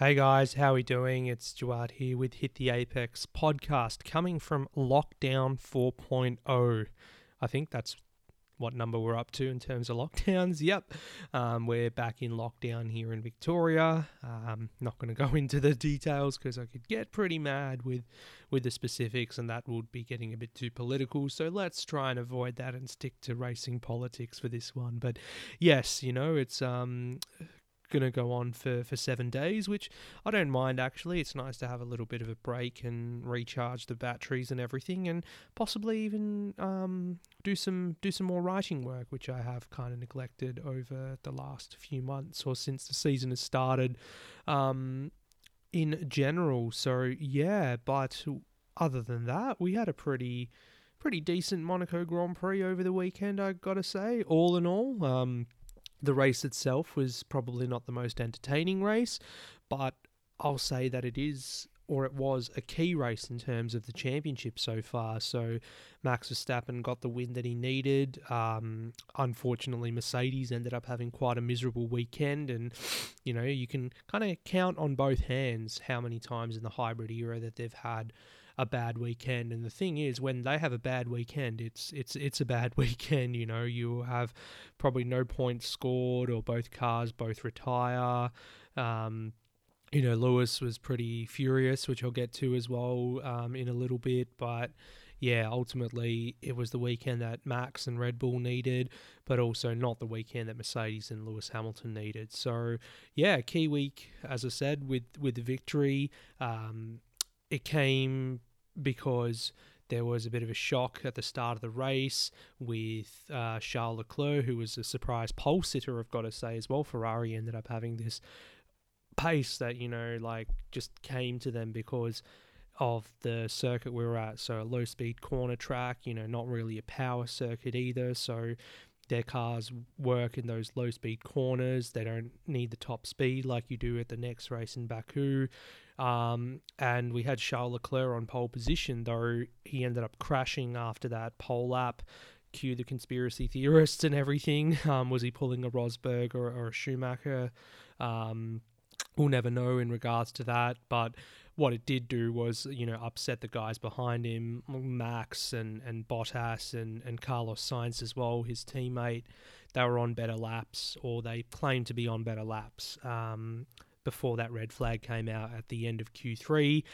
Hey guys, how are we doing? It's Stuart here with Hit the Apex podcast coming from Lockdown 4.0. I think that's what number we're up to in terms of lockdowns. Yep, um, we're back in lockdown here in Victoria. Um, not going to go into the details because I could get pretty mad with with the specifics, and that would be getting a bit too political. So let's try and avoid that and stick to racing politics for this one. But yes, you know, it's um, going to go on for, for seven days, which I don't mind actually. It's nice to have a little bit of a break and recharge the batteries and everything, and possibly even um, do some do some more writing work, which I have kind of neglected over the last few months or since the season has started. Um, in general, so yeah, but other than that, we had a pretty pretty decent Monaco Grand Prix over the weekend. I gotta say, all in all. Um, the race itself was probably not the most entertaining race, but I'll say that it is or it was a key race in terms of the championship so far. So Max Verstappen got the win that he needed. Um, unfortunately, Mercedes ended up having quite a miserable weekend, and you know you can kind of count on both hands how many times in the hybrid era that they've had a bad weekend. And the thing is, when they have a bad weekend, it's it's it's a bad weekend. You know, you have probably no points scored, or both cars both retire. Um, you know, Lewis was pretty furious, which I'll get to as well um, in a little bit. But yeah, ultimately, it was the weekend that Max and Red Bull needed, but also not the weekend that Mercedes and Lewis Hamilton needed. So yeah, key week, as I said, with with the victory. Um, it came because there was a bit of a shock at the start of the race with uh, Charles Leclerc, who was a surprise pole sitter, I've got to say as well. Ferrari ended up having this pace that, you know, like just came to them because of the circuit we were at. So a low speed corner track, you know, not really a power circuit either. So their cars work in those low speed corners. They don't need the top speed like you do at the next race in Baku. Um, and we had Charles Leclerc on pole position, though he ended up crashing after that pole lap. Cue the conspiracy theorists and everything. Um, was he pulling a Rosberg or, or a Schumacher? Um, we'll never know in regards to that. But what it did do was, you know, upset the guys behind him, Max and, and Bottas and, and Carlos Sainz as well, his teammate. They were on better laps, or they claimed to be on better laps. Um, before that red flag came out at the end of Q3.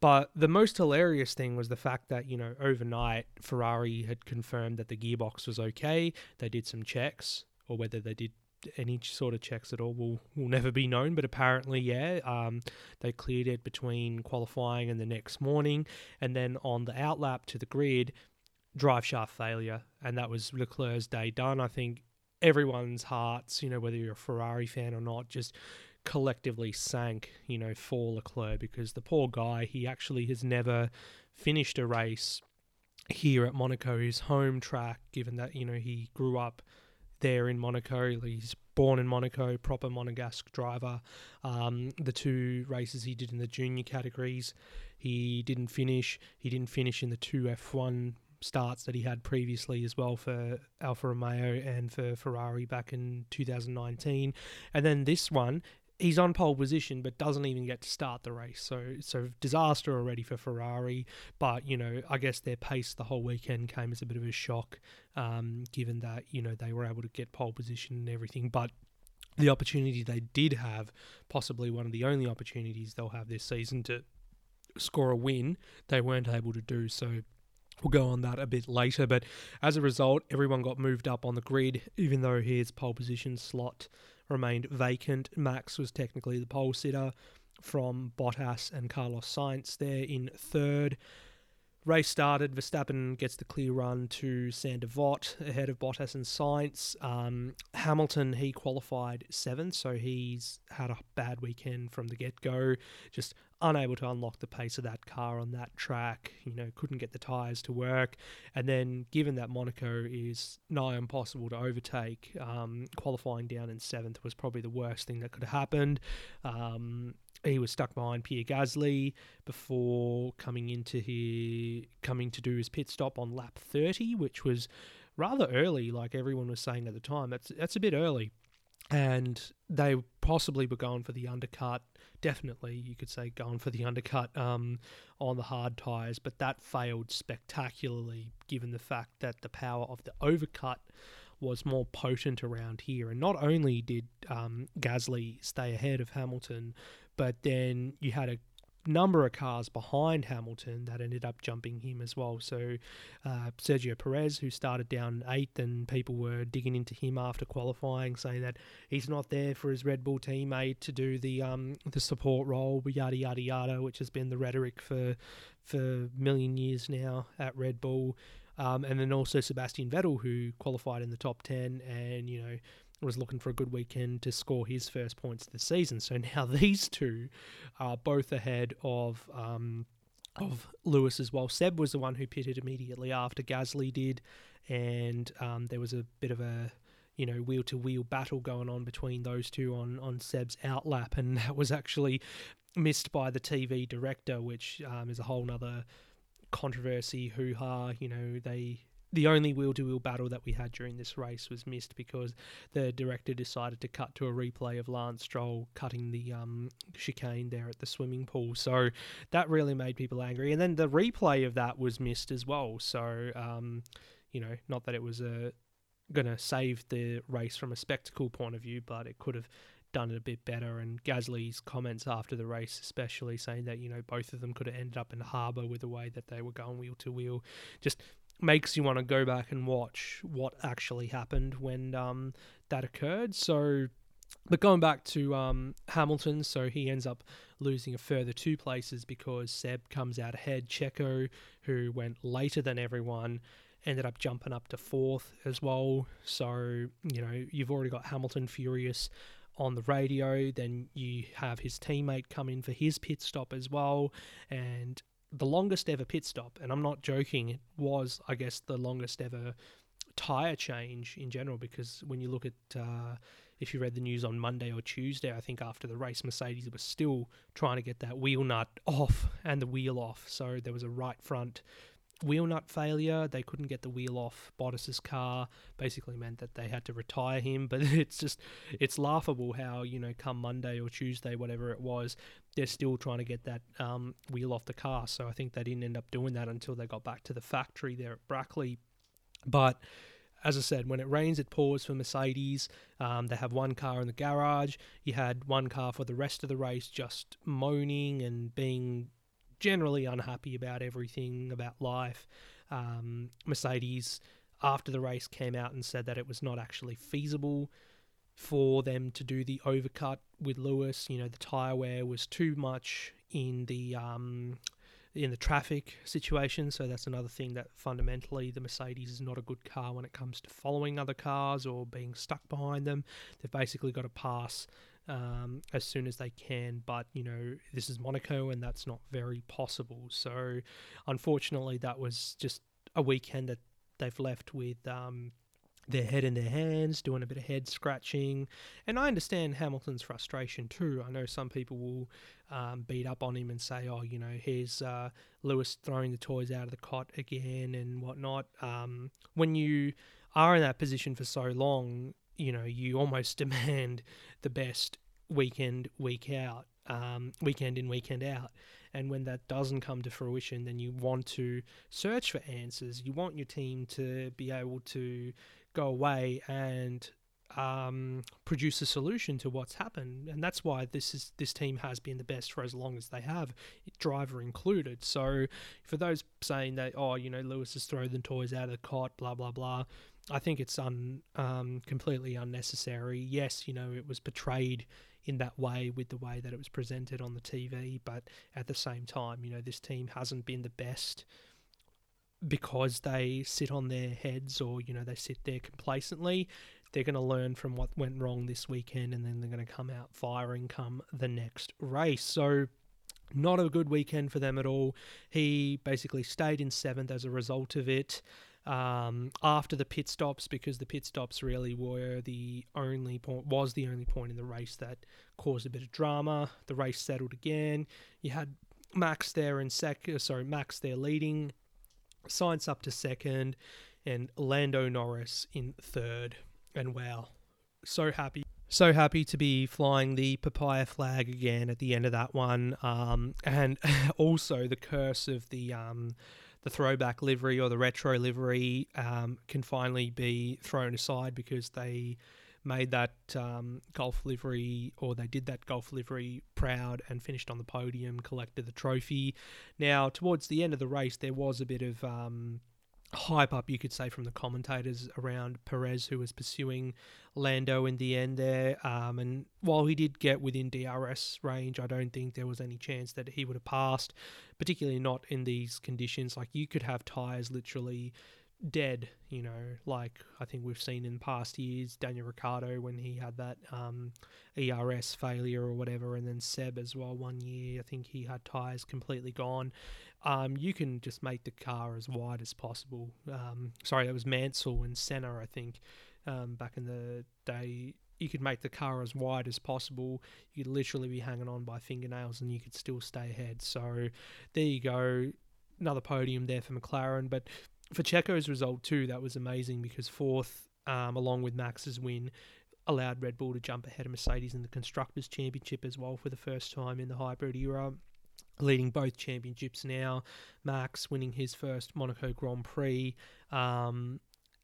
But the most hilarious thing was the fact that, you know, overnight Ferrari had confirmed that the gearbox was okay. They did some checks, or whether they did any sort of checks at all will will never be known. But apparently, yeah, um, they cleared it between qualifying and the next morning, and then on the outlap to the grid, drive shaft failure, and that was Leclerc's day done. I think everyone's hearts, you know, whether you're a Ferrari fan or not, just collectively sank, you know, for Leclerc because the poor guy, he actually has never finished a race here at Monaco, his home track, given that, you know, he grew up there in Monaco. He's born in Monaco, proper Monegasque driver. Um, the two races he did in the junior categories, he didn't finish. He didn't finish in the two F1 starts that he had previously as well for Alfa Romeo and for Ferrari back in 2019. And then this one, he's on pole position but doesn't even get to start the race. So so disaster already for Ferrari. But you know, I guess their pace the whole weekend came as a bit of a shock, um, given that you know they were able to get pole position and everything. But the opportunity they did have, possibly one of the only opportunities they'll have this season to score a win, they weren't able to do so. We'll go on that a bit later, but as a result, everyone got moved up on the grid, even though his pole position slot remained vacant. Max was technically the pole sitter from Bottas and Carlos Sainz there in third. Race started. Verstappen gets the clear run to Sainte Devote ahead of Bottas and Sainz. Um, Hamilton he qualified seventh, so he's had a bad weekend from the get go. Just unable to unlock the pace of that car on that track. You know, couldn't get the tyres to work. And then, given that Monaco is nigh impossible to overtake, um, qualifying down in seventh was probably the worst thing that could have happened. Um, he was stuck behind Pierre Gasly before coming into his coming to do his pit stop on lap 30, which was rather early, like everyone was saying at the time. That's that's a bit early. and they possibly were going for the undercut. Definitely, you could say going for the undercut um, on the hard tires, but that failed spectacularly given the fact that the power of the overcut was more potent around here. And not only did um, Gasly stay ahead of Hamilton, but then you had a number of cars behind Hamilton that ended up jumping him as well. So uh, Sergio Perez, who started down eighth, and people were digging into him after qualifying, saying that he's not there for his Red Bull teammate to do the um, the support role, yada yada yada, which has been the rhetoric for for a million years now at Red Bull. Um, and then also Sebastian Vettel, who qualified in the top 10 and, you know, was looking for a good weekend to score his first points of the season. So now these two are both ahead of um, of Lewis as well. Seb was the one who pitted immediately after Gasly did, and um, there was a bit of a you know wheel to wheel battle going on between those two on on Seb's outlap, and that was actually missed by the TV director, which um, is a whole nother controversy, hoo ha. You know, they the only wheel to wheel battle that we had during this race was missed because the director decided to cut to a replay of Lance Stroll cutting the um, chicane there at the swimming pool. So that really made people angry. And then the replay of that was missed as well. So, um, you know, not that it was a going to save the race from a spectacle point of view, but it could have done it a bit better. And Gasly's comments after the race, especially saying that you know both of them could have ended up in the harbour with the way that they were going wheel to wheel, just makes you want to go back and watch what actually happened when um, that occurred. So. But going back to um, Hamilton, so he ends up losing a further two places because Seb comes out ahead. Checo, who went later than everyone, ended up jumping up to fourth as well. So, you know, you've already got Hamilton furious on the radio. Then you have his teammate come in for his pit stop as well. And the longest ever pit stop, and I'm not joking, it was, I guess, the longest ever tire change in general because when you look at. Uh, if you read the news on Monday or Tuesday, I think after the race, Mercedes was still trying to get that wheel nut off and the wheel off. So there was a right front wheel nut failure. They couldn't get the wheel off Bottas's car. Basically meant that they had to retire him. But it's just it's laughable how you know come Monday or Tuesday, whatever it was, they're still trying to get that um, wheel off the car. So I think they didn't end up doing that until they got back to the factory there at Brackley. But as I said, when it rains, it pours for Mercedes. Um, they have one car in the garage. You had one car for the rest of the race just moaning and being generally unhappy about everything about life. Um, Mercedes, after the race, came out and said that it was not actually feasible for them to do the overcut with Lewis. You know, the tire wear was too much in the um, in the traffic situation. So that's another thing that fundamentally the Mercedes is not a good car when it comes to following other cars or being stuck behind them. They've basically got to pass um, as soon as they can. But you know, this is Monaco, and that's not very possible. So, unfortunately, that was just a weekend that they've left with. Um, their head in their hands, doing a bit of head scratching. And I understand Hamilton's frustration too. I know some people will um, beat up on him and say, oh, you know, here's uh, Lewis throwing the toys out of the cot again and whatnot. Um, when you are in that position for so long, you know, you almost demand the best weekend, week out, um, weekend in, weekend out. And when that doesn't come to fruition, then you want to search for answers. You want your team to be able to go away and um, produce a solution to what's happened, and that's why this is this team has been the best for as long as they have, driver included. So, for those saying that, oh, you know, Lewis has thrown the toys out of the cot, blah blah blah, I think it's un, um, completely unnecessary. Yes, you know, it was portrayed in that way with the way that it was presented on the TV, but at the same time, you know, this team hasn't been the best because they sit on their heads or, you know, they sit there complacently. They're going to learn from what went wrong this weekend and then they're going to come out firing come the next race. So, not a good weekend for them at all. He basically stayed in seventh as a result of it um, after the pit stops because the pit stops really were the only point was the only point in the race that caused a bit of drama. The race settled again. You had Max there in second. Uh, sorry, Max there leading. Sainz up to second, and Lando Norris in third. And wow, so happy So happy to be flying the papaya flag again at the end of that one, um, and also the curse of the um, the throwback livery or the retro livery um, can finally be thrown aside because they made that um, Gulf livery or they did that Gulf livery proud and finished on the podium, collected the trophy. Now, towards the end of the race, there was a bit of um, hype up, you could say, from the commentators around Perez, who was pursuing Lando in the end there. Um, and while he did get within DRS range, I don't think there was any chance that he would have passed, particularly not in these conditions. Like you could have tyres literally dead, you know, like I think we've seen in past years, Daniel Ricciardo when he had that um, ERS failure or whatever, and then Seb as well one year, I think he had tyres completely gone. Um, you can just make the car as wide as possible. Um, sorry, that was Mansell and Senna, I think, um, back in the day. You could make the car as wide as possible. You'd literally be hanging on by fingernails and you could still stay ahead. So there you go. Another podium there for McLaren. But for Checo's result too, that was amazing because fourth, um, along with Max's win, allowed Red Bull to jump ahead of Mercedes in the Constructors' Championship as well for the first time in the hybrid era. Leading both championships now, Max winning his first Monaco Grand Prix, um,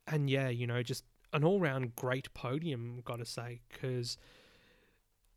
and yeah, you know, just an all-round great podium, got to say, because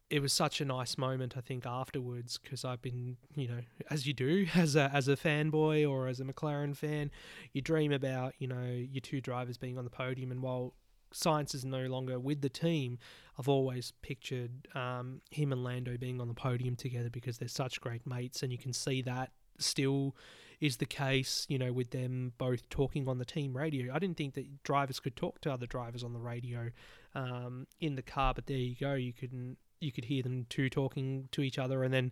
it was such a nice moment I think afterwards because I've been you know as you do as a as a fanboy or as a McLaren fan you dream about you know your two drivers being on the podium and while Sainz is no longer with the team I've always pictured um, him and Lando being on the podium together because they're such great mates and you can see that still is the case, you know, with them both talking on the team radio. I didn't think that drivers could talk to other drivers on the radio um, in the car, but there you go. You can you could hear them two talking to each other, and then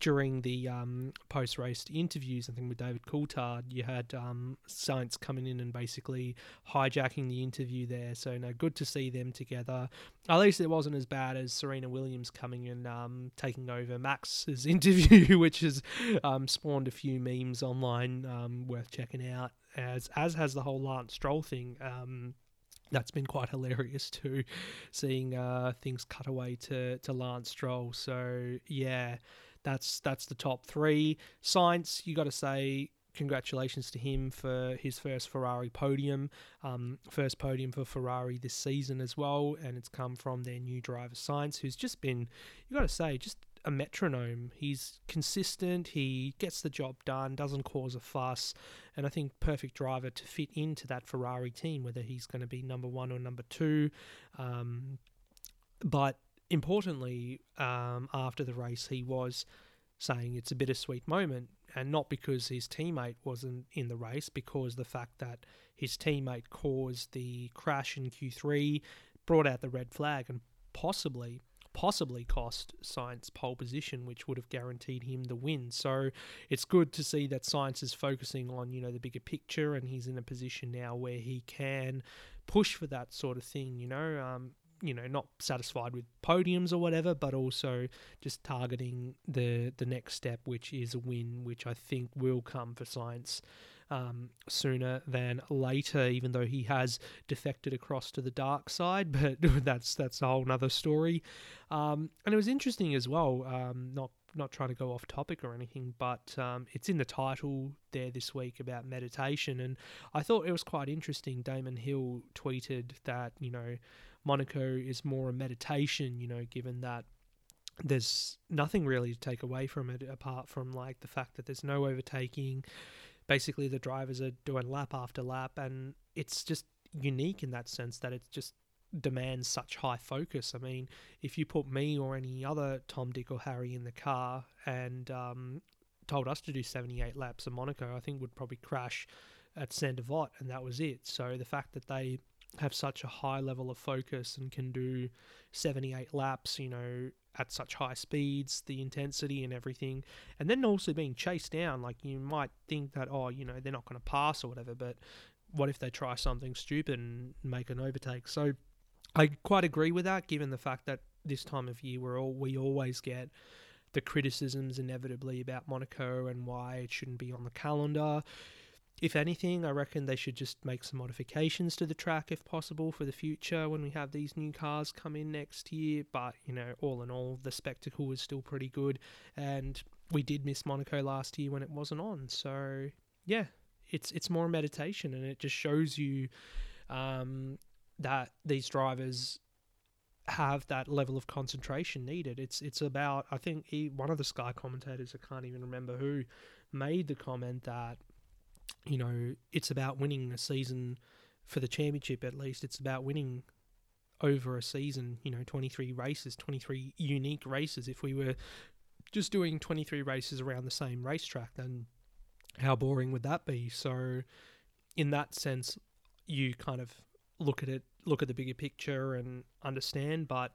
during the um, post race interviews, I think with David Coulthard, you had um, Sainz coming in and basically hijacking the interview there. So no, good to see them together. At least it wasn't as bad as Serena Williams coming and um, taking over Max's interview, which has um, spawned a few memes online um, worth checking out. As as has the whole Lance Stroll thing. That's been quite hilarious too, seeing uh, things cut away to, to Lance Stroll. So yeah, that's that's the top three. Sainz, you got to say congratulations to him for his first Ferrari podium, um, first podium for Ferrari this season as well, and it's come from their new driver Sainz, who's just been, you got to say, just a metronome. He's consistent, he gets the job done, doesn't cause a fuss, and I think perfect driver to fit into that Ferrari team, whether he's going to be number one or number two. Um, but importantly, um, after the race, he was saying it's a bittersweet moment, and not because his teammate wasn't in the race, because the fact that his teammate caused the crash in Q3 brought out the red flag and possibly possibly cost Sainz pole position, which would have guaranteed him the win. So it's good to see that Sainz is focusing on you know the bigger picture, and he's in a position now where he can push for that sort of thing. You know, um, you know, not satisfied with podiums or whatever, but also just targeting the the next step, which is a win, which I think will come for Sainz um, sooner than later, even though he has defected across to the dark side. But that's that's a whole other story. Um, and it was interesting as well. Um, not not trying to go off topic or anything, but um, it's in the title there this week about meditation, and I thought it was quite interesting. Damon Hill tweeted that you know Monaco is more a meditation, you know, given that there's nothing really to take away from it apart from like the fact that there's no overtaking basically the drivers are doing lap after lap, and it's just unique in that sense that it just demands such high focus. I mean, if you put me or any other Tom, Dick, or Harry in the car and um, told us to do 78 laps of Monaco, I think would probably crash at Saint and that was it. So the fact that they have such a high level of focus and can do 78 laps, you know, at such high speeds, the intensity and everything, and then also being chased down. Like you might think that, oh, you know, they're not going to pass or whatever, but what if they try something stupid and make an overtake? So I quite agree with that, given the fact that this time of year we're all we always get the criticisms inevitably about Monaco and why it shouldn't be on the calendar. If anything, I reckon they should just make some modifications to the track if possible for the future when we have these new cars come in next year. But, you know, all in all, the spectacle was still pretty good. And we did miss Monaco last year when it wasn't on. So, yeah, it's it's more meditation and it just shows you um, that these drivers have that level of concentration needed. It's it's about I think he, one of the Sky commentators I can't even remember who made the comment that you know it's about winning a season for the championship at least. It's about winning over a season. You know, twenty three races, twenty three unique races. If we were just doing twenty three races around the same racetrack, then how boring would that be? So, in that sense, you kind of look at it, look at the bigger picture, and understand. But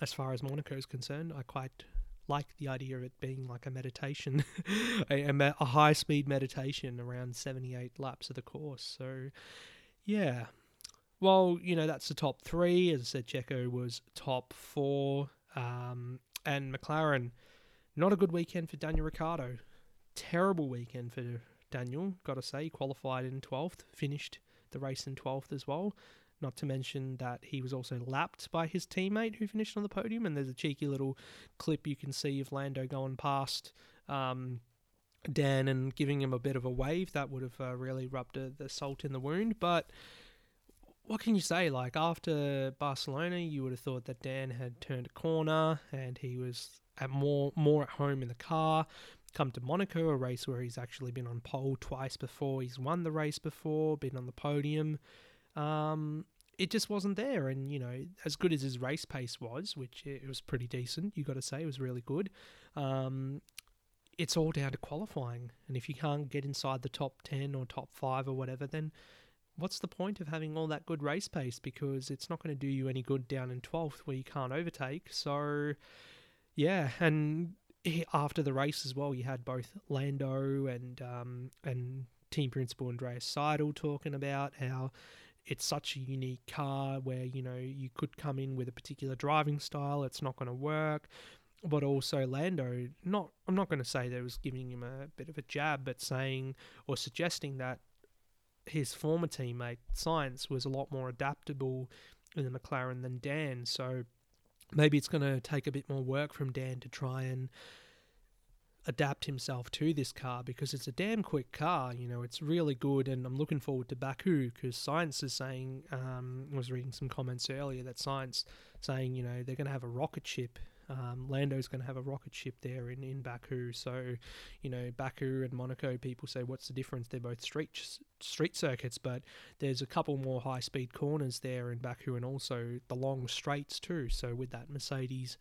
as far as Monaco is concerned, I quite like the idea of it being like a meditation, a, a high speed meditation around 78 laps of the course. So, yeah. Well, you know, that's the top three. As I said, Checo was top four. Um, and McLaren, not a good weekend for Daniel Ricciardo. Terrible weekend for Daniel, gotta say. Qualified in 12th, finished the race in 12th as well. Not to mention that he was also lapped by his teammate who finished on the podium. And there's a cheeky little clip you can see of Lando going past um, Dan and giving him a bit of a wave. That would have uh, really rubbed a, the salt in the wound. But what can you say? Like after Barcelona, you would have thought that Dan had turned a corner and he was at more more at home in the car. Come to Monaco, a race where he's actually been on pole twice before. He's won the race before, been on the podium um, it just wasn't there. And, you know, as good as his race pace was, which it was pretty decent, you got to say, it was really good. Um, it's all down to qualifying. And if you can't get inside the top 10 or top 5 or whatever, then what's the point of having all that good race pace? Because it's not going to do you any good down in 12th where you can't overtake. So, yeah. And after the race as well, you had both Lando and, um, and team principal Andreas Seidl talking about how it's such a unique car where you know you could come in with a particular driving style it's not going to work. But also Lando not I'm not going to say that was giving him a bit of a jab but saying or suggesting that his former teammate Sainz was a lot more adaptable in the McLaren than Dan. So maybe it's going to take a bit more work from Dan to try and adapt himself to this car because it's a damn quick car. You know, it's really good, and I'm looking forward to Baku because Sainz is saying. Um, I was reading some comments earlier that Sainz saying, you know, they're going to have a rocket ship. Um, Lando's going to have a rocket ship there in, in Baku. So, you know, Baku and Monaco, people say, what's the difference? They're both street street circuits, but there's a couple more high speed corners there in Baku and also the long straights too. So, with that Mercedes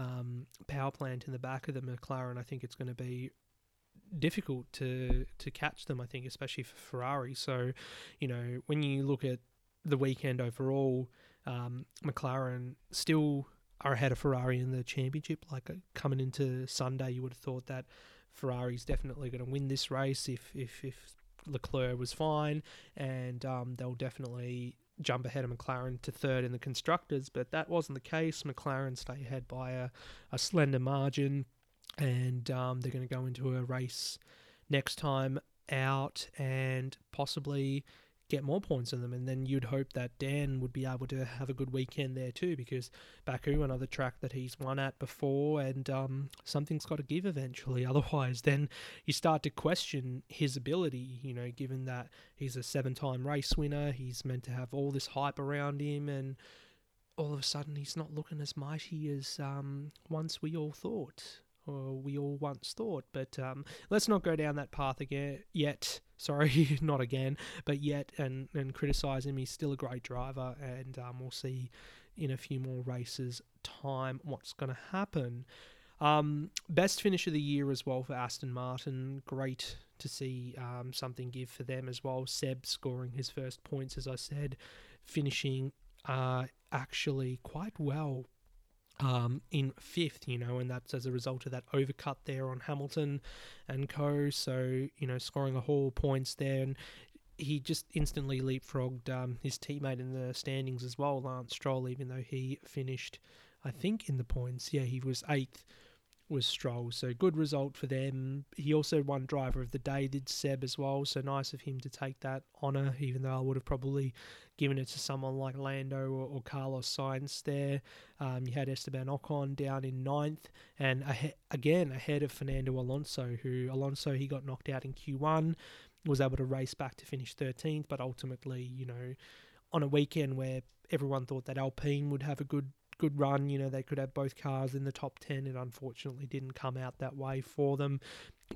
um, power plant in the back of the McLaren, I think it's going to be difficult to to catch them. I think, especially for Ferrari. So, you know, when you look at the weekend overall, um, McLaren still are ahead of Ferrari in the championship. Like uh, coming into Sunday, you would have thought that Ferrari's definitely going to win this race if if if Leclerc was fine, and um, they'll definitely jump ahead of McLaren to third in the constructors, but that wasn't the case. McLaren stay ahead by a, a slender margin, and um, they're going to go into a race next time out and possibly get more points in them. And then you'd hope that Dan would be able to have a good weekend there too, because Baku, another track that he's won at before, and um, something's got to give eventually. Otherwise, then you start to question his ability, you know, given that he's a seven time race winner, he's meant to have all this hype around him, and all of a sudden he's not looking as mighty as um, once we all thought or we all once thought. But um, let's not go down that path again yet. Sorry, not again, but yet, and and criticize him. He's still a great driver, and um, we'll see in a few more races time what's going to happen. Um, best finish of the year as well for Aston Martin. Great to see um, something give for them as well. Seb scoring his first points, as I said, finishing uh, actually quite well um, in fifth, you know, and that's as a result of that overcut there on Hamilton and co. So, you know, scoring a whole points there. And he just instantly leapfrogged um, his teammate in the standings as well, Lance Stroll, even though he finished, I think, in the points. Yeah, he was eighth. Was Stroll. So good result for them. He also won driver of the day, did Seb as well. So nice of him to take that honour, even though I would have probably given it to someone like Lando or, or Carlos Sainz there. Um, you had Esteban Ocon down in ninth, and ahe- again ahead of Fernando Alonso, who Alonso he got knocked out in Q1, was able to race back to finish 13th, but ultimately, you know, on a weekend where everyone thought that Alpine would have a good good run. You know, they could have both cars in the top 10. It unfortunately didn't come out that way for them.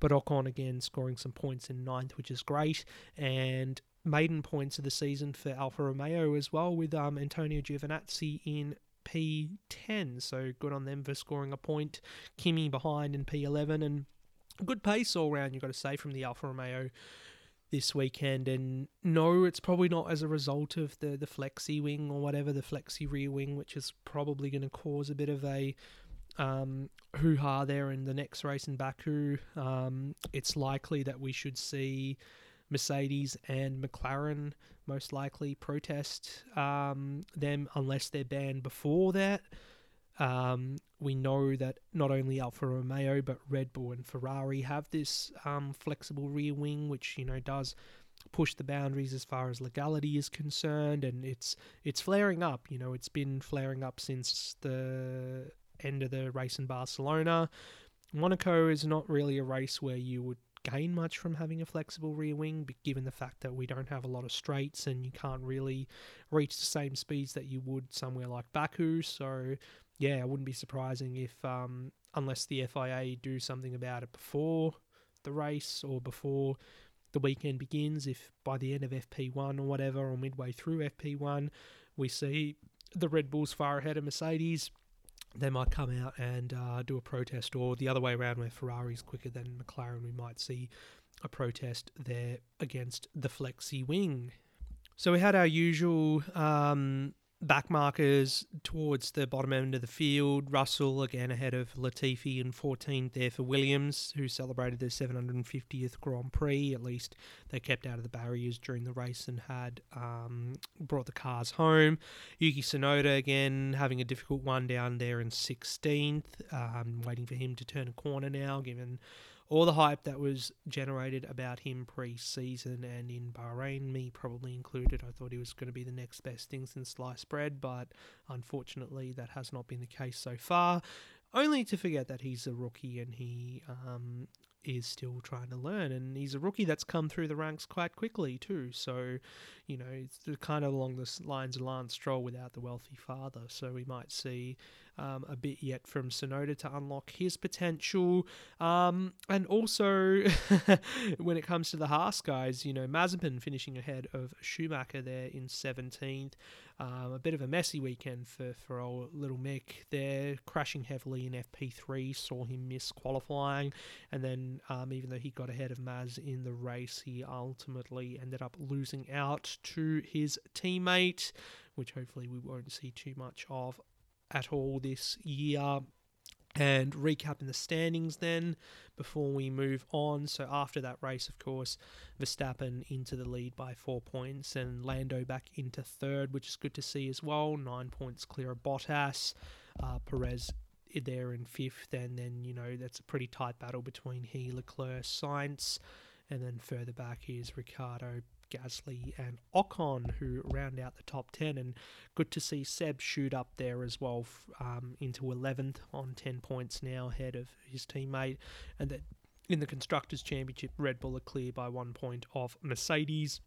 But Ocon again scoring some points in ninth, which is great. And maiden points of the season for Alfa Romeo as well, with um, Antonio Giovinazzi in P10. So good on them for scoring a point. Kimi behind in P11. And good pace all round, you've got to say, from the Alfa Romeo this weekend. And no, it's probably not as a result of the the flexi wing or whatever the flexi rear wing, which is probably going to cause a bit of a um, hoo ha there in the next race in Baku. Um, it's likely that we should see Mercedes and McLaren most likely protest um, them unless they're banned before that. Um, we know that not only Alfa Romeo but Red Bull and Ferrari have this um, flexible rear wing, which you know does push the boundaries as far as legality is concerned, and it's it's flaring up. You know, it's been flaring up since the end of the race in Barcelona. Monaco is not really a race where you would gain much from having a flexible rear wing, given the fact that we don't have a lot of straights and you can't really reach the same speeds that you would somewhere like Baku. So yeah, it wouldn't be surprising if, um, unless the FIA do something about it before the race or before the weekend begins, if by the end of FP1 or whatever, or midway through FP1, we see the Red Bulls far ahead of Mercedes, they might come out and uh, do a protest, or the other way around, where Ferrari's quicker than McLaren, we might see a protest there against the flexi wing. So we had our usual um, back markers towards the bottom end of the field. Russell again ahead of Latifi in 14th there for Williams, who celebrated their 750th Grand Prix. At least they kept out of the barriers during the race and had um, brought the cars home. Yuki Tsunoda again having a difficult one down there in 16th. Um, waiting for him to turn a corner now, given all the hype that was generated about him pre-season and in Bahrain, me probably included. I thought he was going to be the next best thing since sliced bread, but unfortunately that has not been the case so far. Only to forget that he's a rookie and he um, is still trying to learn, and he's a rookie that's come through the ranks quite quickly too. So, you know, it's kind of along the lines of Lance Stroll without the wealthy father. So we might see um, a bit yet from Tsunoda to unlock his potential. Um, and also, when it comes to the Haas guys, you know, Mazepin finishing ahead of Schumacher there in 17th. Um, a bit of a messy weekend for, for old little Mick there, crashing heavily in FP3, saw him miss qualifying, and then um, even though he got ahead of Maz in the race, he ultimately ended up losing out to his teammate, which hopefully we won't see too much of at all this year. And recapping the standings then before we move on. So, after that race, of course, Verstappen into the lead by four points and Lando back into third, which is good to see as well. Nine points clear of Bottas. Uh, Perez there in fifth, and then, you know, that's a pretty tight battle between he, Leclerc, Sainz. And then further back is Ricciardo, Gasly, and Ocon, who round out the top 10. And good to see Seb shoot up there as well um, into 11th on 10 points now ahead of his teammate. And that in the Constructors' Championship, Red Bull are clear by one point off Mercedes.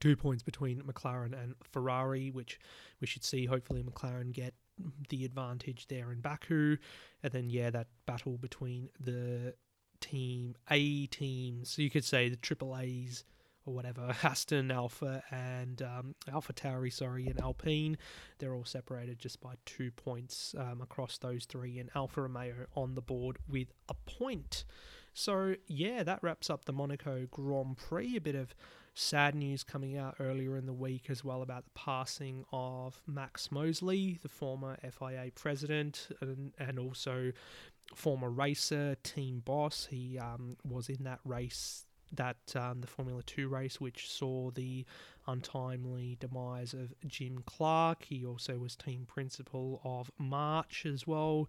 Two points between McLaren and Ferrari, which we should see hopefully McLaren get the advantage there in Baku. And then, yeah, that battle between the team A teams, so you could say the triple A's or whatever, Aston Alpha and um, Alpha Tauri, sorry, and Alpine. They're all separated just by two points um, across those three, and Alfa Romeo on the board with a point. So, yeah, that wraps up the Monaco Grand Prix. A bit of sad news coming out earlier in the week as well about the passing of Max Mosley, the former FIA president, and, and also former racer, team boss. He um, was in that race that um, the Formula 2 race, which saw the untimely demise of Jim Clark. He also was team principal of March as well.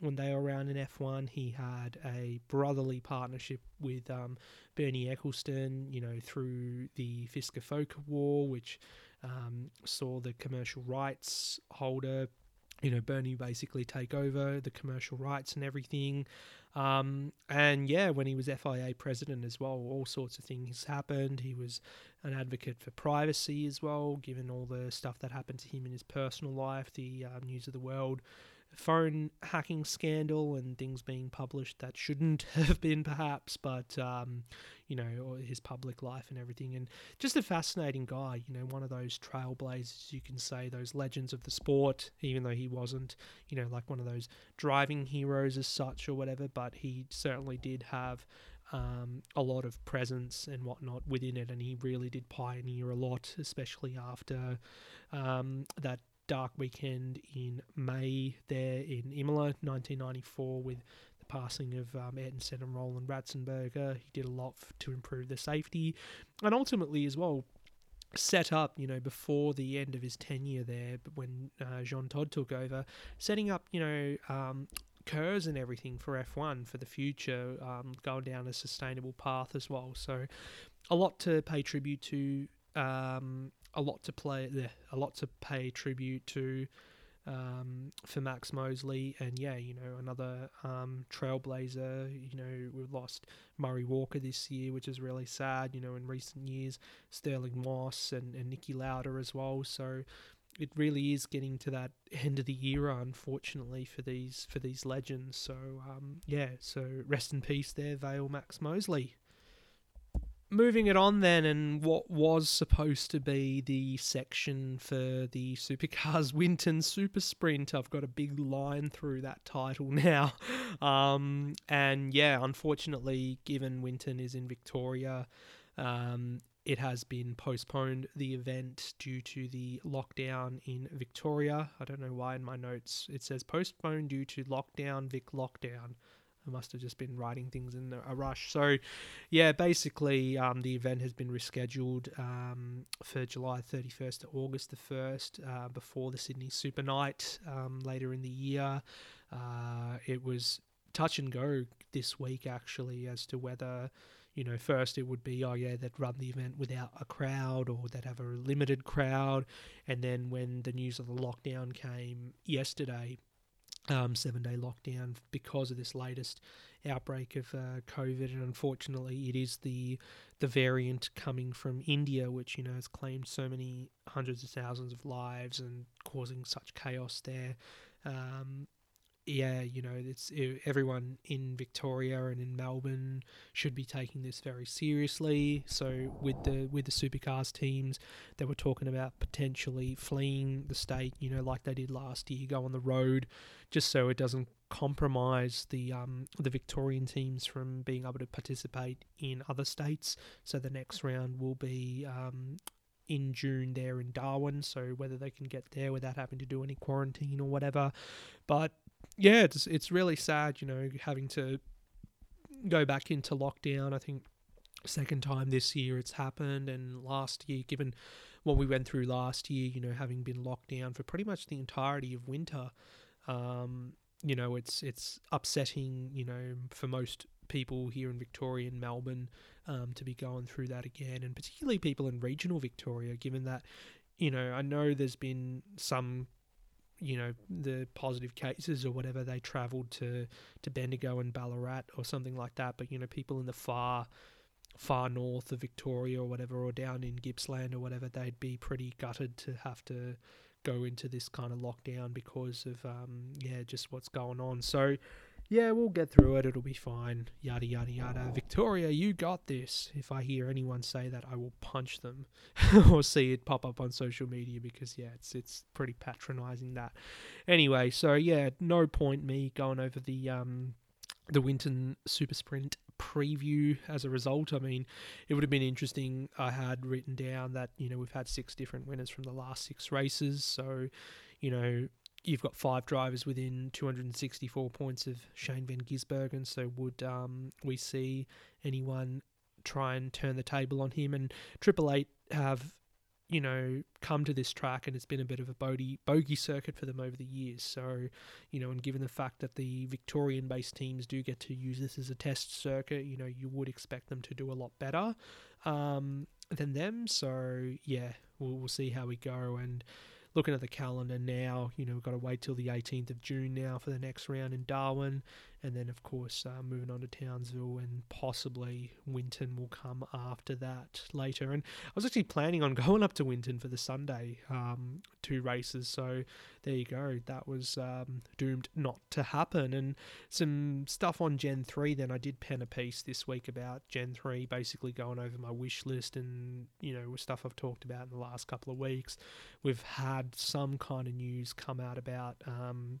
when they were around in F1. He had a brotherly partnership with um, Bernie Ecclestone, you know, through the FISA FOCA War, which um, saw the commercial rights holder, you know, Bernie basically take over the commercial rights and everything. Um, and yeah, when he was FIA president as well, all sorts of things happened. He was an advocate for privacy as well, given all the stuff that happened to him in his personal life, the uh, News of the World phone hacking scandal and things being published that shouldn't have been, perhaps, but um, you know, his public life and everything. And just a fascinating guy, you know, one of those trailblazers, you can say, those legends of the sport, even though he wasn't, you know, like one of those driving heroes as such or whatever, but he certainly did have. Um, a lot of presence and whatnot within it, and he really did pioneer a lot, especially after um, that dark weekend in May there in Imola, 1994, with the passing of um, Senna and Roland Ratzenberger. He did a lot f- to improve the safety, and ultimately as well set up, you know, before the end of his tenure there, when uh, Jean Todt took over, setting up, you know, um, KERS and everything for F1 for the future, um, going down a sustainable path as well. So, a lot to pay tribute to um, a lot to play a lot to pay tribute to um, for Max Mosley, and yeah, you know another um, trailblazer. You know we've lost Murray Walker this year, which is really sad. You know in recent years, Stirling Moss and, and Niki Lauda as well. So it really is getting to that end of the era, unfortunately for these for these legends. So um, yeah, so rest in peace there, Vale Max Mosley moving it on then, and what was supposed to be the section for the Supercars Winton Super Sprint, I've got a big line through that title now. Um, and yeah, unfortunately, given Winton is in Victoria, um, it has been postponed the event due to the lockdown in Victoria. I don't know why in my notes it says postponed due to lockdown, Vic lockdown. I must have just been writing things in a rush. So, yeah, basically, um, the event has been rescheduled um, for July 31st to August the 1st uh, before the Sydney Super Night um, later in the year. Uh, it was touch and go this week, actually, as to whether. You know, first it would be, oh yeah, they'd run the event without a crowd or they'd have a limited crowd. And then when the news of the lockdown came yesterday, um, seven day lockdown because of this latest outbreak of uh, COVID, and unfortunately, it is the the variant coming from India, which you know has claimed so many hundreds of thousands of lives and causing such chaos there. Um, yeah, you know, it's everyone in Victoria and in Melbourne should be taking this very seriously. So with the with the supercars teams, they were talking about potentially fleeing the state, you know, like they did last year, go on the road, just so it doesn't compromise the um the Victorian teams from being able to participate in other states. So the next round will be um in June there in Darwin. So whether they can get there without having to do any quarantine or whatever, but yeah, it's it's really sad, you know, having to go back into lockdown. I think second time this year it's happened, and last year, given what we went through last year, you know, having been locked down for pretty much the entirety of winter, um, you know, it's it's upsetting, you know, for most people here in Victoria and Melbourne um, to be going through that again, and particularly people in regional Victoria, given that, you know, I know there's been some you know the positive cases or whatever they travelled to to Bendigo and Ballarat or something like that. But you know people in the far far north of Victoria or whatever or down in Gippsland or whatever they'd be pretty gutted to have to go into this kind of lockdown because of um yeah just what's going on. So yeah, we'll get through it. It'll be fine. Yada, yada, yada. Victoria, you got this. If I hear anyone say that, I will punch them or see it pop up on social media because, yeah, it's it's pretty patronizing that. Anyway, so yeah, no point me going over the um the Winton Super Sprint preview as a result. I mean, it would have been interesting. I had written down that, you know, we've had six different winners from the last six races. So, you know, you've got five drivers within 264 points of Shane Van Gisbergen. So would um, we see anyone try and turn the table on him? And Triple Eight have you know, come to this track and it's been a bit of a bogey, bogey circuit for them over the years. So, you know, and given the fact that the Victorian based teams do get to use this as a test circuit, you know, you would expect them to do a lot better um, than them. So, yeah, we'll, we'll see how we go. And, looking at the calendar now, you know, we've got to wait till the 18th of June now for the next round in Darwin. And then, of course, uh, moving on to Townsville and possibly Winton will come after that later. And I was actually planning on going up to Winton for the Sunday um, two races. So there you go. That was um, doomed not to happen. And some stuff on Gen 3. Then I did pen a piece this week about Gen 3, basically going over my wish list and, you know, stuff I've talked about in the last couple of weeks. We've had some kind of news come out about, um,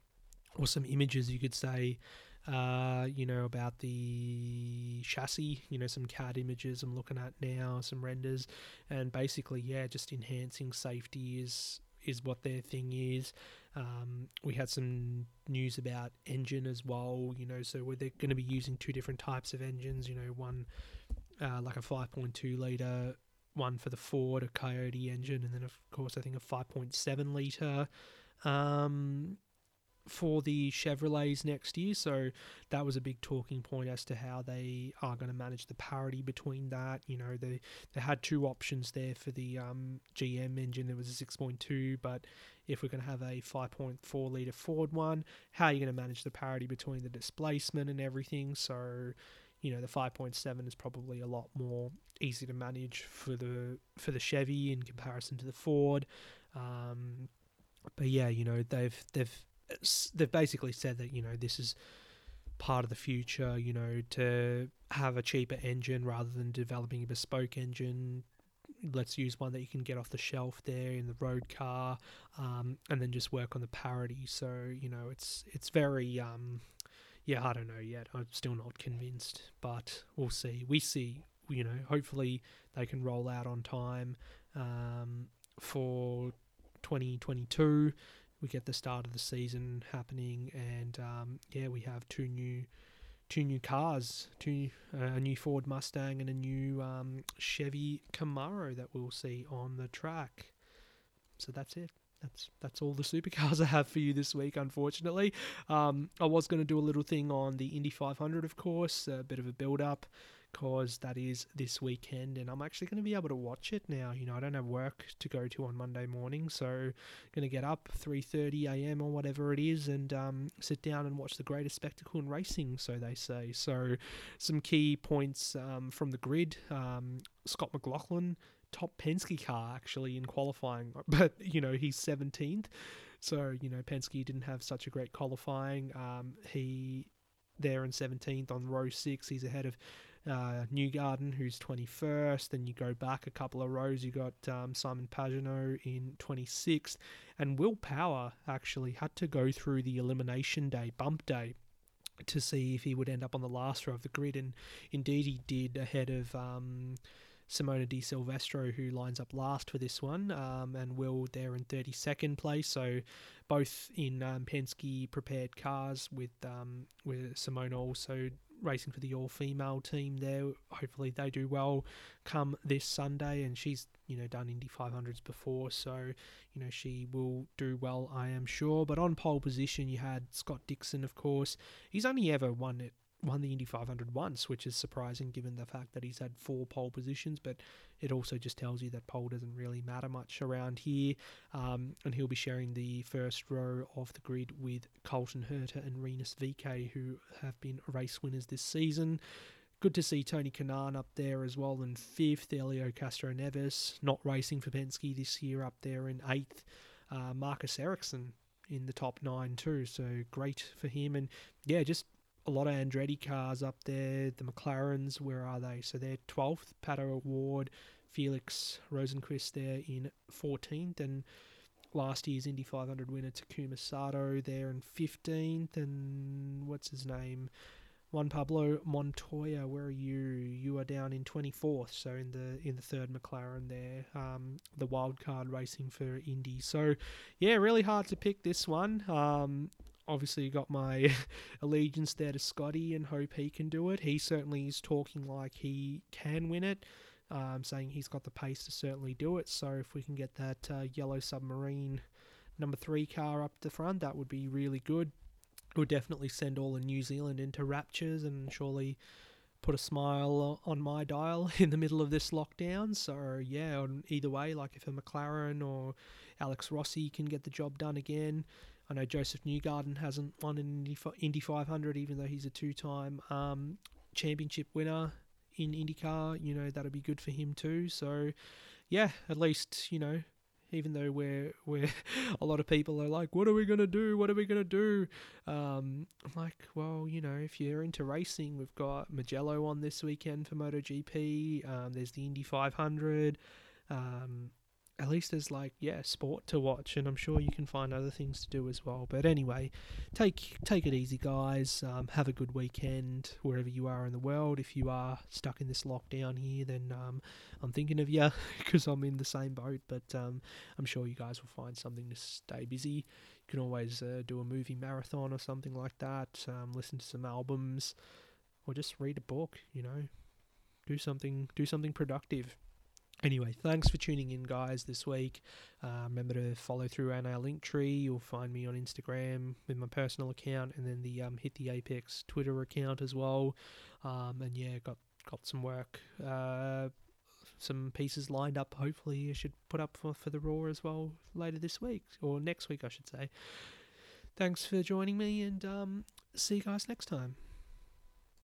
or some images, you could say uh, you know, about the chassis, you know, some CAD images I'm looking at now, some renders, and basically, yeah, just enhancing safety is is what their thing is. Um, we had some news about engine as well, you know, so they're going to be using two different types of engines, you know, one uh, like a 5.2 litre, one for the Ford, a Coyote engine, and then, of course, I think a 5.7 litre um, for the Chevrolets next year. So that was a big talking point as to how they are going to manage the parity between that. You know, they they had two options there for the um, GM engine. There was a 6.2, but if we're going to have a 5.4 liter Ford one, how are you going to manage the parity between the displacement and everything? So you know the 5.7 is probably a lot more easy to manage for the for the Chevy in comparison to the Ford. Um, but yeah, you know they've they've they've basically said that you know this is part of the future. You know to have a cheaper engine rather than developing a bespoke engine. Let's use one that you can get off the shelf there in the road car, um, and then just work on the parity. So you know it's it's very um, yeah I don't know yet. I'm still not convinced, but we'll see. We see you know hopefully they can roll out on time um, for 2022 we get the start of the season happening, and um, yeah, we have two new two new cars, two uh, a new Ford Mustang and a new um, Chevy Camaro that we'll see on the track. So that's it. That's that's all the supercars I have for you this week. Unfortunately, um, I was going to do a little thing on the Indy 500, of course, a bit of a build up because that is this weekend and I'm actually going to be able to watch it now. You know, I don't have work to go to on Monday morning, so I'm going to get up 3:30 a.m. or whatever it is and um, sit down and watch the greatest spectacle in racing, so they say. So, some key points um, from the grid: um, Scott McLaughlin, top Penske car actually in qualifying, but you know he's 17th. So you know Penske didn't have such a great qualifying. Um, he there in 17th on row six. He's ahead of uh, Newgarden, who's 21st. Then you go back a couple of rows, you got um, Simon Pagenaud in 26th. And Will Power actually had to go through the elimination day, bump day, to see if he would end up on the last row of the grid. And indeed, he did ahead of. Um, Simona De Silvestro, who lines up last for this one, um, and Will there in 32nd place. So both in um, Penske prepared cars with um, with Simona also racing for the all female team there. Hopefully they do well come this Sunday, and she's you know done Indy 500s before, so you know she will do well, I am sure. But on pole position, you had Scott Dixon, of course. He's only ever won it won the Indy 500 once, which is surprising given the fact that he's had four pole positions. But it also just tells you that pole doesn't really matter much around here. Um, and he'll be sharing the first row of the grid with Colton Herta and Rinus VeeKay, who have been race winners this season. Good to see Tony Kanaan up there as well in fifth. Helio Castro Castroneves not racing for Penske this year up there in eighth. Uh, Marcus Ericsson in the top nine too, so great for him. And yeah, just a lot of Andretti cars up there. The McLarens, where are they? So they're 12th. Pato O'Ward, Felix Rosenqvist there in 14th. And last year's Indy 500 winner Takuma Sato there in 15th. And what's his name? Juan Pablo Montoya, where are you? You are down in 24th, so in the in the third McLaren there, um, the wild card racing for Indy. So, yeah, really hard to pick this one. Um, obviously got my allegiance there to Scotty and hope he can do it. He certainly is talking like he can win it. um, saying he's got the pace to certainly do it. So if we can get that uh, yellow submarine number three car up the front, that would be really good. It would definitely send all of New Zealand into raptures and surely put a smile on my dial in the middle of this lockdown. So yeah, either way, like if a McLaren or Alex Rossi can get the job done again. I know Josef Newgarden hasn't won an Indy 500, even though he's a two-time um, championship winner in IndyCar. You know that'll be good for him too. So yeah, at least you know even though we're we're a lot of people are like, what are we gonna do? What are we gonna do? Um, like, well, you know, if you're into racing, we've got Mugello on this weekend for MotoGP. Um, there's the Indy 500. Um, at least there's like yeah sport to watch and i'm sure you can find other things to do as well. But anyway take take it easy guys. Um, have a good weekend wherever you are in the world. If you are stuck in this lockdown here then um, i'm thinking of you because i'm in the same boat. But um, i'm sure you guys will find something to stay busy. You can always uh, do a movie marathon or something like that um, listen to some albums or just read a book you know. Do something do something productive Anyway, thanks for tuning in, guys, this week. Uh, remember to follow through on our link tree. You'll find me on Instagram with my personal account, and then the um, Hit the Apex Twitter account as well. Um, and yeah, got got some work, uh, some pieces lined up. Hopefully, I should put up for for the Raw as well later this week or next week, I should say. Thanks for joining me, and um, see you guys next time.